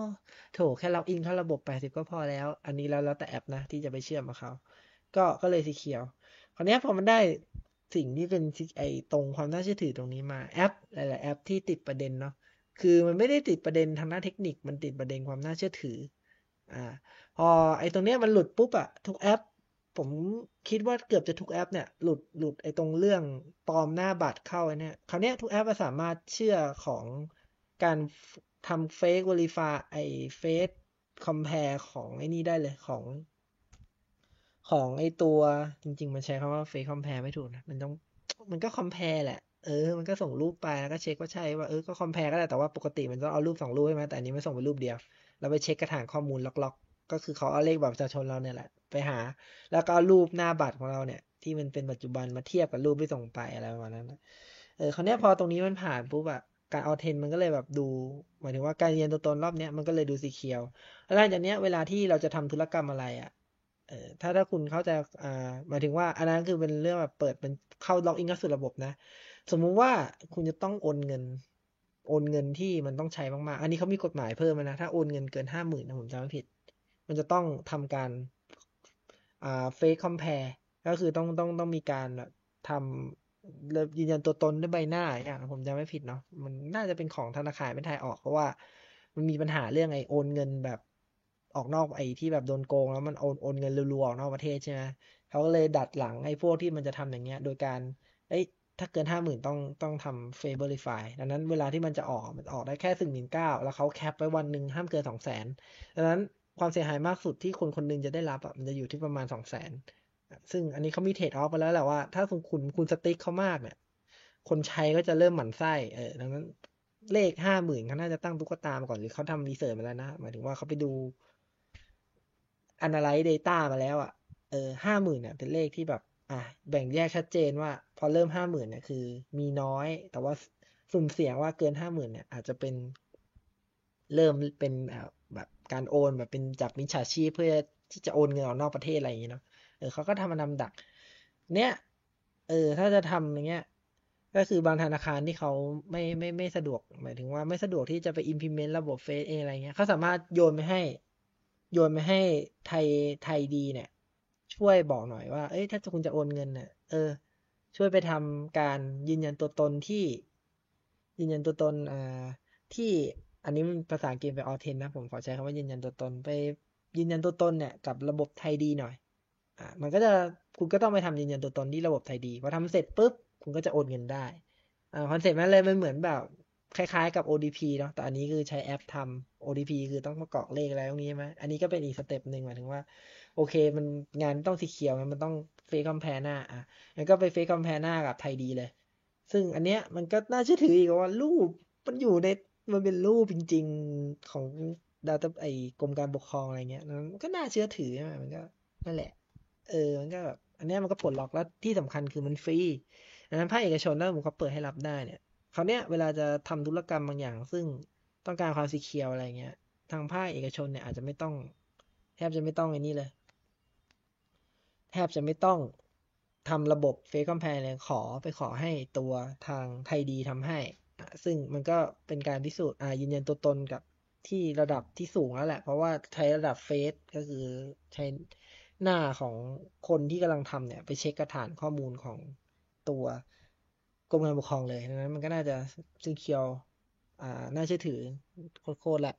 A: โถแค่ล็อกอินเข้าระบบแปดสิบก็พอแล้ว อันนี้แล้วแล้วแต่แอปนะที่จะไปเชื่อมกับเขาก็ก็เลย secure คราวนี้พอมันได้สิ่งที่เป็นไอตรงความน่าเชื่อถือตรงนี้มาแอปหลายๆแอปที่ติดประเด็นเนาะคือมันไม่ได้ติดประเด็นทางด้านเทคนิคมันติดประเด็นความน่าเชื่อถืออ่าพอไอตรงเนี้ยมันหลุดปุ๊บอะทุกแอป ผมคิดว่าเกือบจะทุกแอปเนี่ยหลุดหลุดไอ้ตรงเรื่องปลอมหน้าบัตรเข้าไอ้นี่ยคราวนี้ทุกแอปสามารถเชื่อของการทำ face verify face compare ของไอ้นี่ได้เลยของ ของไอตัวจริง ๆ มันใช้คำว่า face compare ไม่ถูกนะ มันต้องมันก็ compare แหละ เออ มันก็ส่งรูปไปแล้วก็เช็คว่าใช่ว่าเออก็ compare ก็ได้แต่ว่าปกติมันต้องเอารูปสองรูปใช่ไหมแต่อันนี้มันส่งเป็นรูปเดียวแล้วไปเช็คกับฐานข้อมูลล็อก ก็คือเขาเอาเลขบัตรประชาชนเราเนี่ยแหละไปหา แล้วก็รูปหน้าบัตรของเราเนี่ย ที่มันเป็นปัจจุบันมาเทียบกับรูปที่ส่งไปอะไรประมาณนั้นเออคราวเนี้ยพอตรงนี้มันผ่านปุ๊บอะการเอาเทนมันก็เลยแบบดูหมายถึงว่าการเรียนตัวตนรอบเนี้ยมันก็เลยดูสีเขียวแล้วหลังจากเนี้ยเวลาที่เราจะทำธุรกรรมอะไรอะเออถ้าถ้าคุณเข้าใจอ่าหมายถึงว่าอันนั้นคือเป็นเรื่องแบบเปิดเป็นเข้าล็อกอินเข้าสู่ระบบนะ สมมุติว่าคุณจะต้องโอนเงิน โอนเงินที่มันต้องใช้มากๆ อันนี้เขามีกฎหมายเพิ่มนะ ถ้าโอนเงินเกินห้าหมื่นนะผมจำไม่ผิด มันจะต้องทำการอ่าเฟซคอมเพร์ก็คือต้องต้องต้องมีการทำยืนยันตัวตนด้วยใบหน้าอย่างผมจำไม่ผิดเนาะมันน่าจะเป็นของธนาคารไม่ไทยออกเพราะว่ามันมีปัญหาเรื่องไอโอนเงินแบบออกนอกไอ้ที่แบบโดนโกงแล้วมันโอนโอนเงินรัวๆออกนอกประเทศใช่ไหมเขาก็เลยดัดหลังไอ้พวกที่มันจะทำอย่างเงี้ย โดยการเอ้ยถ้าเกินห้าหมื่นต้องต้องทำ face verify ดังนั้นเวลาที่มันจะออกมันออกได้แค่สี่หมื่นเก้าแล้วเขา cap ไว้วันหนึ่งห้ามเกินสองแสนดังนั้น ความเสียหายมากสุดที่คนคนนึงจะได้รับอะมันจะอยู่ที่ประมาณสองแสนซึ่งอันนี้เขามีเทรดออฟไปแล้วแหละว่าถ้าคุณคุณคุณสติ๊กเขามากเนี่ย คนใช้ก็จะเริ่มหมั่นไส้เออดังนั้นเลขห้าหมื่นเขาน่าจะตั้งตุ๊กตามาก่อนหรือเขาทำรีเสิร์ชมาแล้วนะหมายถึงว่าเขาไปดูอ analyze data มาแล้วอะเออห้าหมื่นเนี่ยเป็นเลขที่แบบ อะแบ่งแยกชัดเจนว่า พอเริ่มห้าหมื่นเนี่ยคือ มีน้อย แต่ว่าสุ่มเสี่ยงว่าเกินห้าหมื่นเนี่ย อาจจะเป็นเริ่มเป็นแบบ การโอนแบบเป็นจับมิจฉาชีพเพื่อที่จะโอนเงินออกนอกประเทศอะไรอย่างเงี้ยเนาะเออเขาก็ทำมานำดัก เนี้ยเออ ถ้าจะทำอย่างเงี้ย ก็คือบางธนาคารที่เขาไม่ไม่ไม่สะดวก หมายถึงว่าไม่สะดวกที่จะไป implement ระบบเฟซเองอะไรเงี้ยเขาสามารถโยนไปให้ โยนไปให้ไทยไทยดีเนี่ย ช่วยบอกหน่อยว่า เอ้ยถ้าคุณจะโอนเงินเนี่ยเออ ช่วยไปทำการยืนยันตัวตนที่ ยืนยันตัวตนอ่าที่ อันนี้ภาษาอังกฤษไป authen นะ ผมขอใช้คำว่ายืนยันตัวตน ไปยืนยันตัวตนเนี่ยกับระบบ ThaiD หน่อย อ่า มันก็จะคุณก็ต้องไปทำยืนยันตัวตนที่ระบบ ThaiD พอทำเสร็จปุ๊บคุณก็จะโอนเงินได้ อ่า concept นั้นเลยมันเหมือนแบบคล้ายๆกับ OTP เนาะ แต่อันนี้คือใช้แอปทำ ODP คือต้องประกอบเลขอะไรตรงนี้ใช่ไหมอันนี้ก็เป็นอีก step หนึ่งหมายถึงว่า โอเค มันงานต้อง secure มันต้อง face compare หน้า อะงั้นก็ไปเฟซคอมแพร์หน้ากับไทยดีเลย ซึ่งอันเนี้ยมันก็น่าเชื่อถืออีกว่ารูปมันอยู่ใน มันเป็นรูปจริง ๆของดาต้าไอกรมการปกครองอะไรเงี้ยมันก็น่าเชื่อถือใช่ไหมมันก็นั่นแหละ เออ มันก็แบบอันนี้มันก็ปลดล็อกแล้วที่สำคัญคือมันฟรีดังนั้นภาคเอกชนถ้าผมเขาเปิดให้รับได้เนี่ยเขาเนี้ยเวลาจะทำธุรกรรมบางอย่าง ซึ่งต้องการความสีเขียวอะไรเงี้ย ทางภาคเอกชนเนี่ยอาจจะไม่ต้อง แทบจะไม่ต้องไอ้นี่เลย แทบจะไม่ต้องทำระบบเฟซคอมแพร์เลยขอไปขอให้ตัวทางไทยดีทำให้ ซึ่งมันก็เป็นการพิสูจน์อ่ายืนยันตัวตนกับที่ระดับที่สูงแล้วแหละ เพราะว่าใช้ระดับเฟซก็คือใช้หน้าของคนที่กำลังทำเนี่ย ไปเช็คกระฐานข้อมูลของตัวกรมการปกครองเลยดังนั้นมันก็น่าจะซึ่งเคียวอ่าน่าเชื่อถือโคตรแหละ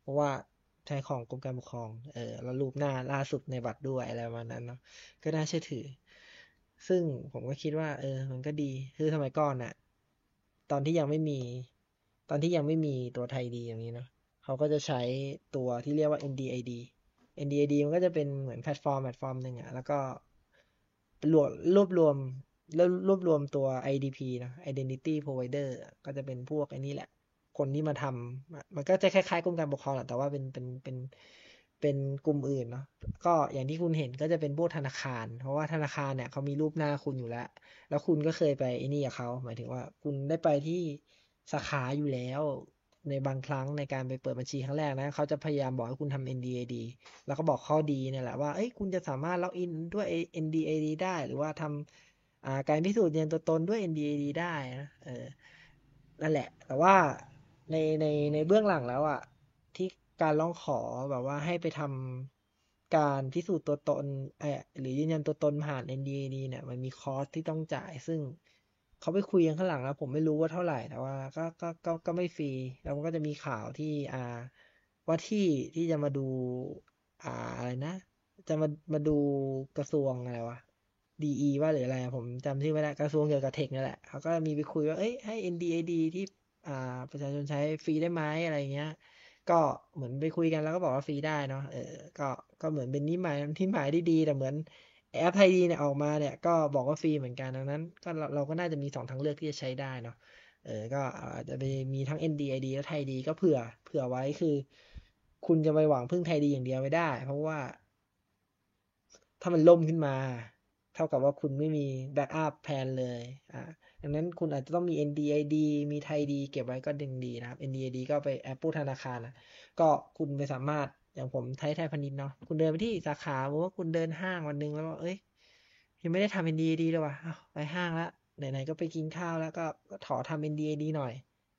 A: เพราะว่าใช้ของกรมการปกครอง เออแล้วรูปหน้าล่าสุดในบัตรด้วยอะไรประมาณนั้นเนาะก็น่าเชื่อถือ ซึ่งผมก็คิดว่า เออ มันก็ดีคือสมัยก่อนน่ะ ตอนที่ยังไม่มี ตอนที่ยังไม่มีตัว ThaiD อย่างนี้เนาะเขาก็จะใช้ตัวที่เรียกว่า NDID NDID มันก็จะเป็นเหมือนแพลตฟอร์มแพลตฟอร์มหนึ่งอะแล้วก็รวบรวบรวมรวบรวมตัว IDP นะ Identity Provider ก็จะเป็นพวกไอ้นี่แหละ คนที่มาทำมันก็จะคล้ายๆกรมการปกครองแหละแต่ว่าเป็นเป็นเป็น เป็นกลุ่มอื่นเนาะก็อย่างที่คุณเห็นก็จะเป็นพวกธนาคาร เพราะว่าธนาคารเนี่ยเขามีรูปหน้าคุณอยู่แล้ว แล้วคุณก็เคยไปไอ้นี่กับเขาหมายถึงว่าคุณได้ไปที่สาขาอยู่แล้วในบางครั้งในการไปเปิดบัญชีครั้งแรกนะเขาจะพยายามบอกให้คุณทำ NDAD แล้วก็บอกข้อดีเนี่ยแหละว่าเอ้ยคุณจะสามารถล็อกอินด้วย NDAD ได้หรือว่าทำการพิสูจน์ยืนตัวตนด้วย NDAD ได้นะเออนั่นแหละ แต่ว่าในในในเบื้องหลังแล้วอะที่ การร้องขอแบบว่าให้ไปทำการพิสูจน์ตัวตนเออหรือยืนยันตัวตนผ่าน NDAD เนี่ยมันมีคอสที่ต้องจ่าย ซึ่งเขาไปคุยกันข้างหลังแล้วผมไม่รู้ว่าเท่าไหร่แต่ว่าก็ก็ก็ก็ไม่ฟรี แล้วมันก็จะมีข่าวที่อ่าว่าที่ที่จะมาดู อ่าอะไรนะ จะมามาดูกระทรวงอะไรวะดีว่าหรืออะไร ผมจำชื่อไม่ได้กระทรวงเกี่ยวกับเทคนี่แหละเขาก็มีไปคุยว่าเอ้ยให้ NDAD ที่อ่าประชาชนใช้ฟรีได้ไหมอะไรเงี้ย ก็เหมือนไปคุยกันแล้วก็บอกว่าฟรีได้เนาะเออก็ก็เหมือนเป็นนิหมายที่หมายที่ดีแต่เหมือนแอปไทยดีเนี่ยออกมาเนี่ยก็บอกว่าฟรีเหมือนกันดังนั้น ก็เราเราก็น่าจะมีสองทางเลือกที่จะใช้ได้เนาะเออก็อาจจะไปมีทั้ง NDID และไทยดีก็เผื่อเผื่อไว้คือ คุณจะไปหวังพึ่งไทยดีอย่างเดียวไม่ได้ เพราะว่า ถ้ามันล่มขึ้นมา เท่ากับว่าคุณไม่มีแบ็กอัพแพนเลยอ่า ดังนั้นคุณอาจจะต้องมี NDID มีไทยดี เก็บไว้ก็ดึงดีนะครับ NDID ก็ไปแอปปูธนาคารนะก็คุณไปสามารถอย่างผมไทยไทยพาณิชย์เนาะคุณเดินไปที่สาขาบอกว่าคุณเดินห้างวันหนึ่งแล้วว่าเอ้ยยังไม่ได้ทำ NDID เลยว่ะไปห้างแล้วไหนๆก็ไปกินข้าวแล้วก็ขอทำ NDID หน่อย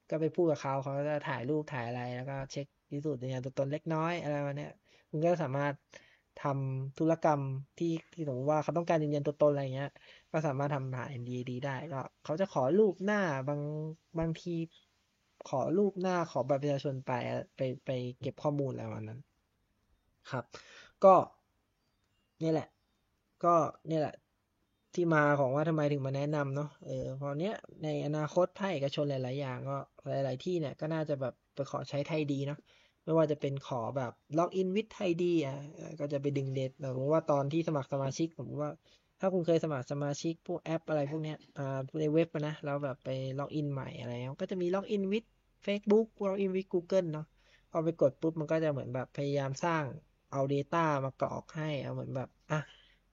A: ก็ไปพูดกับเขาเขาจะถ่ายรูปถ่ายอะไรแล้วก็เช็คพิสูจน์ยืนยันตัวตนเล็กน้อยอะไรประมาณเนี้ยคุณก็สามารถ ทำธุรกรรมที่ที่สมมติว่าเขาต้องการยืนยันตัวตนอะไรเงี้ย ก็สามารถทำผ่าน NDAD ได้ก็เขาจะขอรูปหน้าบางบางทีขอรูปหน้าขอบัตรประชาชนไปไปไปเก็บข้อมูลอะไรวันนั้น ครับ ก็นี่แหละ ก็นี่แหละ ที่มาของว่าทำไมถึงมาแนะนำเนาะเออพอเนี้ยในอนาคตภาคเอกชนหลาย ๆ อย่างก็หลาย ๆ ที่เนี่ยก็น่าจะแบบไปขอใช้ไทยดีเนาะ ไม่ว่าจะเป็นขอแบบล็อกอินวิดไทดีอะก็จะไปดึงเดทสมมติว่าตอนที่สมัครสมาชิกสมมติว่า ถ้าคุณเคยสมัครสมาชิกพวกแอปอะไรพวกเนี้ยอ่าในเว็บนะแล้วแบบไปล็อกอินใหม่อะไรก็จะมีล็อกอินวิด Facebook ล็อกอินวิด Google เนาะพอไปกดปุ๊บมันก็จะเหมือนแบบพยายามสร้างเอา Data มากรอกให้เอาเหมือนแบบอะ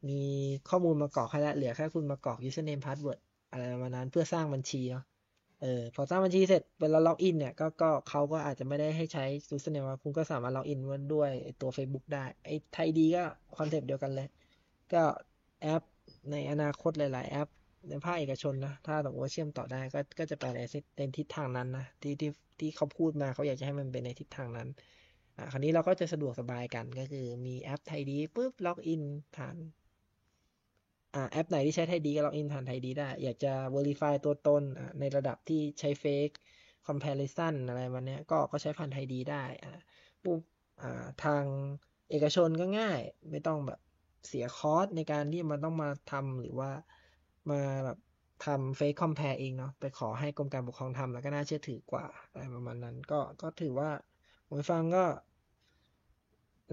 A: มีข้อมูลมากรอกให้แล้วเหลือแค่คุณมากรอก username password อะไรประมาณนั้นเพื่อสร้างบัญชีเนาะ เออพอสร้างบัญชีเสร็จเวลา login เนี่ยก็ก็เขาก็อาจจะไม่ได้ให้ใช้ username ว่าคุณก็สามารถ login ด้วยตัว Facebook ได้ไอ้ ThaiD ก็คอนเซปต์เดียวกันเลย ก็แอปในอนาคตหลาย ๆ แอปในภาคเอกชนนะ ถ้าสมมติว่าเชื่อมต่อได้ก็ก็จะไปในในทิศทางนั้นนะ ที่ที่ที่เขาพูดมาเขาอยากจะให้มันเป็นในทิศทางนั้น อ่าคราวนี้เราก็จะสะดวกสบายกันก็คือมีแอปไทยดีปุ๊บล็อกอินผ่าน แอปไหนที่ใช้ไทยดีก็ล็อกอินผ่านไทยดีได้ อยากจะ verify ตัวตนในระดับที่ใช้ fake comparison อะไรมันเนี้ยก็ก็ใช้ผ่านไทยดีได้อ่าปุ๊บอ่าทางเอกชนก็ง่าย ไม่ต้องแบบเสียคอสในการที่มันต้องมาทำหรือว่ามาแบบทำ fake compare เองเนาะไปขอให้กรมการปกครองทำแล้วก็น่าเชื่อถือกว่าอะไรประมาณนั้น ก็ก็ถือว่าผมฟังก็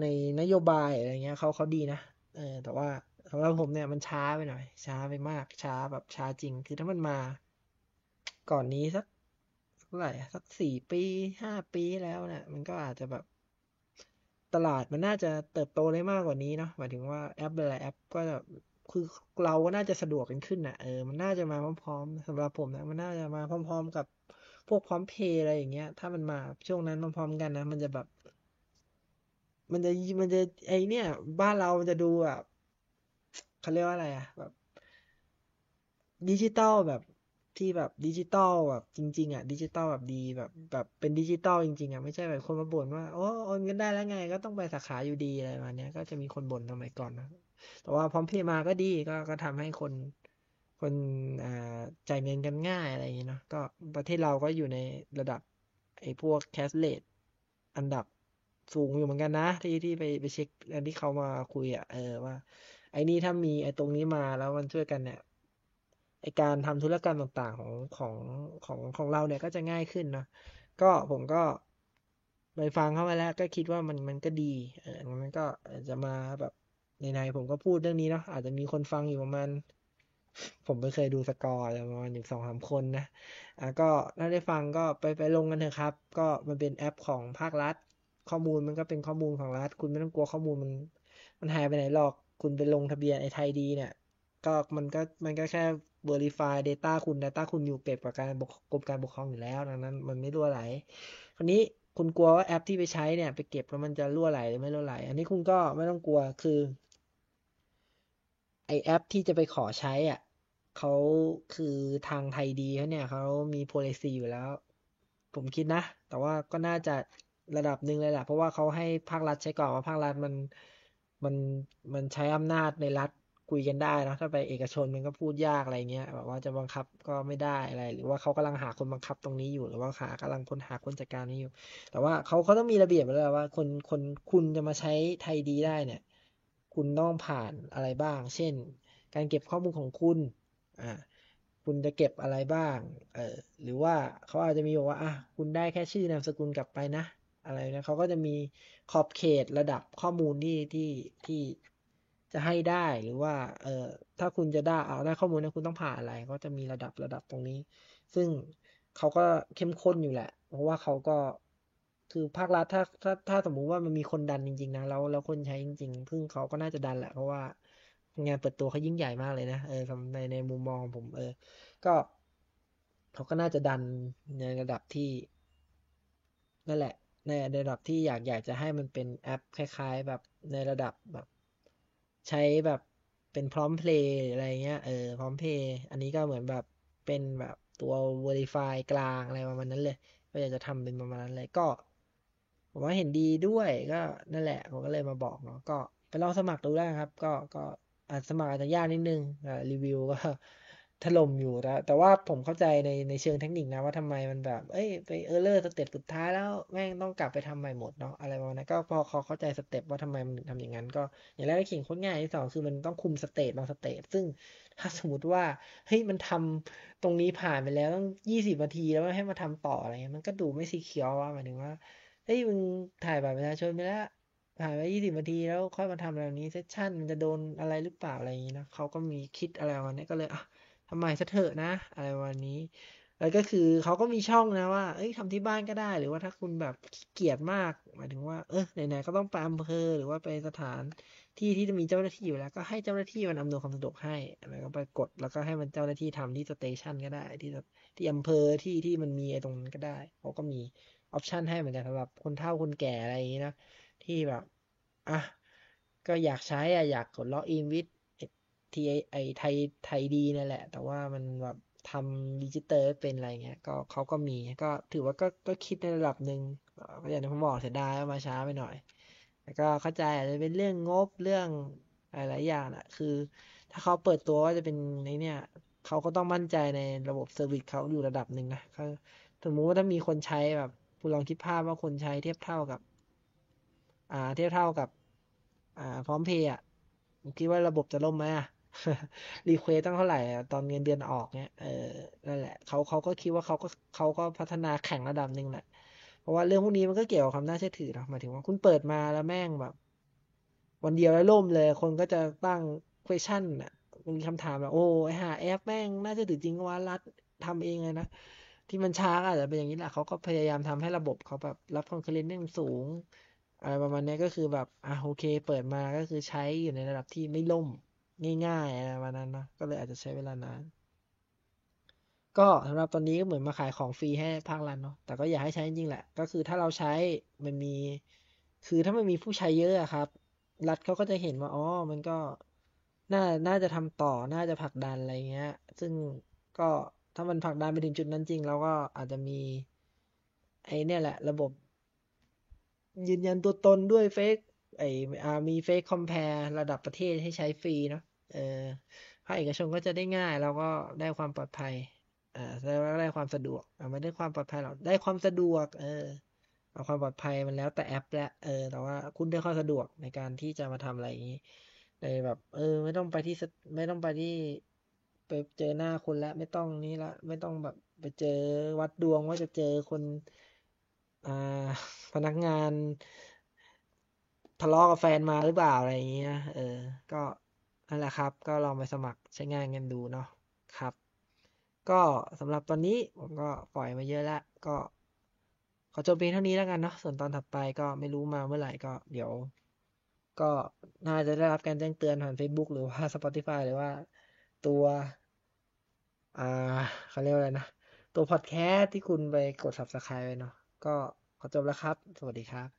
A: ในนโยบายอะไรเงี้ยเขาเขาดีนะเออแต่ว่า สำหรับผมเนี่ยมันช้าไปหน่อย ช้าไปมาก ช้าแบบช้าจริง คือถ้ามันมา ก่อนนี้สักเท่าไหร่สักสี่ปีห้าปีแล้วเนี่ยมันก็อาจจะแบบ ตลาดมันน่าจะเติบโตได้มากกว่านี้เนาะหมายถึงว่าแอปหลายแอปก็จะคือเราก็น่าจะสะดวกกันขึ้นอนะเออมันน่าจะมาพร้อมๆสำหรับผมนะมันน่าจะมาพร้อม ๆ กับพวกพร้อมเพย์อะไรอย่างเงี้ย ถ้ามันมาช่วงนั้นพร้อมๆกันนะ มันจะแบบ มันจะมันจะไอ้เนี่ย บ้านเรามันจะดูแบบ เขาเรียกว่าอะไรอะแบบดิจิตอลแบบที่แบบดิจิตอลแบบจริง ๆอะดิจิตอลแบบดีแบบแบบเป็นดิจิตอลจริง ๆอะไม่ใช่แบบคนมาบ่นว่า โอ้โอนเงินได้แล้วไง ก็ต้องไปสาขาอยู่ดีอะไรประมาณเนี้ยก็จะมีคนบ่นสมัยก่อนนะแต่ว่าพร้อมเพย์มาก็ดีก็ก็ทำให้คนคนอ่าจ่ายเงินกันง่ายอะไรอย่างเงี้ยเนาะก็ประเทศเราก็อยู่ในระดับไอ้พวก cashless อันดับสูงอยู่เหมือนกันนะ ที่ที่ไปไปเช็คอันที่เขามาคุยอะเออว่า ไอ้นี่ถ้ามีไอ้ตรงนี้มาแล้วมันช่วยกันเนี่ยไอ้การทำธุรกรรมต่างๆของของของของเราเนี่ยก็จะง่ายขึ้นเนาะก็ผมก็ไปฟังเข้ามาแล้วก็คิดว่ามันมันก็ดีเออมันก็จะมาแบบในๆผมก็พูดเรื่องนี้เนาะอาจจะมีคนฟังอยู่ประมาณผมไม่เคยดูสกอร์ประมาณหนึ่งสองสามคนนะอะก็ถ้าได้ฟังก็ไปไปลงกันเถอะครับ ก็มันเป็นแอปของภาครัฐ ข้อมูลมันก็เป็นข้อมูลของรัฐ คุณไม่ต้องกลัวข้อมูลมันมันหายไปไหนหรอก คุณไปลงทะเบียนไอ้ไทยดีเนี่ย ก็มันก็มันก็แค่ verify data คุณ data คุณอยู่เก็บกับการกรมการปกครองอยู่แล้วดังนั้น มันไม่รั่วไหล คราวนี้คุณกลัวว่าแอปที่ไปใช้เนี่ยไปเก็บแล้วมันจะรั่วไหลหรือไม่รั่วไหล อันนี้คุณก็ไม่ต้องกลัวคือไอแอปที่จะไปขอใช้อะเขาคือทางไทยดีเขาเนี่ยเขามี policy อยู่แล้ว ผมคิดนะ แต่ว่าก็น่าจะระดับหนึ่งเลยแหละเพราะว่าเขาให้ภาครัฐใช้ก่อนว่าภาครัฐมัน มันมันใช้อำนาจในรัฐคุยกันได้นะถ้าไปเอกชนมันก็พูดยากอะไรเงี้ยแบบว่าจะบังคับก็ไม่ได้อะไร หรือว่าเขากำลังหาคนบังคับตรงนี้อยู่ หรือว่าหากำลังคนหาคนจัดการนี้อยู่ แต่ว่าเขาเขาต้องมีระเบียบไว้แล้วว่า คนคนคุณจะมาใช้ไทยดีได้เนี่ย คุณต้องผ่านอะไรบ้าง เช่น การเก็บข้อมูลของคุณอ่าคุณจะเก็บอะไรบ้างเออหรือว่าเขาอาจจะมีบอกว่าอะคุณได้แค่ชื่อนามสกุลกลับไปนะ อะไรนะเขาก็จะมีขอบเขตระดับข้อมูลที่ที่ที่จะให้ได้หรือว่า เออถ้าคุณจะได้เอาได้ข้อมูลนะคุณต้องผ่านอะไร ก็จะมีระดับระดับตรงนี้ ซึ่งเขาก็เข้มข้นอยู่แหละ เพราะว่าเขาก็คือภาครัฐถ้าถ้าถ้าสมมุติว่ามันมีคนดันจริง ๆ นะแล้วแล้วคนใช้จริงๆพึ่งเขาก็น่าจะดันแหละเพราะว่างานเปิดตัวเขายิ่งใหญ่มากเลยนะเออในในมุมมองผม เออ ก็เขาก็น่าจะดันในระดับที่นั่นแหละ ในระดับที่อยากอยากจะให้มันเป็นแอปคล้าย ๆ แบบในระดับแบบ ใช้แบบเป็นพร้อมเพย์อะไรเงี้ยเออพร้อมเพย์อันนี้ก็เหมือนแบบเป็นแบบตัว Verify กลางอะไรประมาณนั้นเลย ก็อยากจะทำเป็นประมาณนั้นเลยก็ ผมว่าเห็นดีด้วยก็นั่นแหละ ผมก็เลยมาบอกเนาะก็ไปลองสมัครดูได้ครับ ก็ก็อาจสมัครอาจจะยากนิดนึงรีวิวก็ ถล่มอยู่แต่แต่ว่าผมเข้าใจในในเชิงเทคนิคนะว่าทำไมมันแบบ เอ้ยไป error step สุดท้ายแล้วแม่งต้องกลับไปทำใหม่หมดเนาะอะไรประมาณนั้นก็พอเขาเข้าใจ step ว่าทำไมมันถึงทำอย่างนั้น ก็อย่างแรกเขียนโค้ดง่ายที่สองคือมันต้องคุม state บาง state ซึ่งถ้าสมมติว่าเฮ้ยมันทำตรงนี้ผ่านไปแล้วต้องยี่สิบนาทีแล้วให้มาทำต่ออะไรเงี้ยมันก็ดูไม่ secure ว่าหมายถึงว่าเฮ้ยมึงถ่ายบัตรประชาชนไปแล้วผ่านไปยี่สิบนาทีแล้วค่อยมาทำอะไรนี้ session มันจะโดนอะไรหรือเปล่าอะไรอย่างนี้นะเขาก็มีคิดอะไรประมาณนี้ก็เลยอะ ทำใหม่ซะเถอะนะ อะไรวันนี้ แล้วก็คือเขาก็มีช่องนะว่า เอ้ยทำที่บ้านก็ได้ หรือว่าถ้าคุณแบบเกียจมาก หมายถึงว่า เออไหนๆก็ต้องไปอำเภอหรือว่าไปสถานที่ที่จะมีเจ้าหน้าที่อยู่แล้ว ก็ให้เจ้าหน้าที่มันอำนวยความสะดวกให้แล้วก็ไปกดแล้วก็ให้มันเจ้าหน้าที่ทำที่ station ก็ได้ ที่ที่อำเภอที่ที่มันมีไอ้ตรงนั้นก็ได้เขาก็มี option ให้เหมือนกันสำหรับคนเฒ่าคนแก่อะไรอย่างนี้นะที่แบบอะก็อยากใช้อะอยากกด login with ทีไอไทย ThaiD นั่นแหละ แต่ว่ามันแบบทำดิจิตอลเป็นอะไรเงี้ย ก็เขาก็มีก็ถือว่าก็ก็คิดในระดับหนึ่งก็อย่างที่ผมบอกเสียดายมาช้าไปหน่อย แต่ก็เข้าใจอาจจะเป็นเรื่องงบเรื่องหลายอย่างอะคือ ถ้าเขาเปิดตัวว่าจะเป็นในเนี่ยเขาก็ต้องมั่นใจในระบบ service เขาอยู่ระดับหนึ่งนะเขาสมมุติว่าถ้ามีคนใช้แบบคุณลองคิดภาพว่าคนใช้เทียบเท่ากับ อ่า เทียบเท่ากับ อ่า พร้อมเพย์อะคิดว่าระบบจะล่มไหมอะ request ตั้งเท่าไหร่ตอนเงินเดือนออกเนี่ยเออนั่นแหละเขาเขาก็คิดว่าเขาก็เขาก็พัฒนาแข่งระดับหนึ่งแหละ เพราะว่าเรื่องพวกนี้มันก็เกี่ยวกับความน่าเชื่อถือเนาะหมายถึงว่าคุณเปิดมาแล้วแม่งแบบ วันเดียวแล้วล่มเลย คนก็จะตั้ง question อะมีคำถามแบบโอ้ไอ้หาแอปแม่งน่าเชื่อถือจริงว่ารัฐทำเองเลยนะ ที่มันช้าอาจจะเป็นอย่างนี้แหละเขาก็พยายามทำให้ระบบเขาแบบรับ concurrent ได้สูงอะไรประมาณนี้ก็คือแบบอะโอเค เปิดมาก็คือใช้อยู่ในระดับที่ไม่ล่ม ง่ายๆอะไรประมาณนั้นนะก็เลยอาจจะใช้เวลานาน ก็สำหรับตอนนี้ก็เหมือนมาขายของฟรีให้ภาครัฐเนาะแต่ก็อยากให้ใช้จริงๆแหละ ก็คือถ้าเราใช้มันมี คือถ้ามันมีผู้ใช้เยอะครับ รัฐเขาก็จะเห็นว่าอ๋อมันก็น่าน่าจะทำต่อน่าจะผลักดันอะไรเงี้ย ซึ่งก็ถ้ามันผลักดันไปถึงจุดนั้นจริงเราก็อาจจะมี ไอ้เนี่ยแหละ ระบบ ยืนยันตัวตนด้วยเฟกไอ้มีเฟกคอมเพลระดับประเทศให้ใช้ฟรีเนาะ เออภาคเอกชนก็จะได้ง่าย แล้วก็ได้ความปลอดภัยอ่าแล้วได้ความสะดวกอ่าไม่ได้ความปลอดภัยหรอกได้ความสะดวก เออเอาความปลอดภัยมันแล้วแต่แอปแหละเออ แต่ว่าคุณได้ความสะดวกในการที่จะมาทำอะไรอย่างนี้ในแบบ เออ ไม่ต้องไปที่ไม่ต้องไปที่ไปเจอหน้าคนแล้วไม่ต้องนี้ละ ไม่ต้องแบบไปเจอวัดดวงว่าจะเจอคน อ่า พนักงานทะเลาะกับแฟนมาหรือเปล่าอะไรอย่างเงี้ย เออ ก็ นั่นแหละครับ ก็ลองไปสมัครใช้งานกันดูเนาะครับ ก็สำหรับตอนนี้ผมก็ปล่อยมาเยอะแล้วก็ขอจบเพียงเท่านี้แล้วกันเนาะส่วนตอนถัดไปก็ไม่รู้มาเมื่อไหร่ก็เดี๋ยว ก็น่าจะได้รับการแจ้งเตือนผ่าน Facebook หรือว่า Spotify หรือว่าตัวอ่าเขาเรียกว่าอะไรนะ ตัวพอดแคสต์ที่คุณไปกด Subscribe ไว้เนาะก็ขอจบแล้วครับ สวัสดีครับ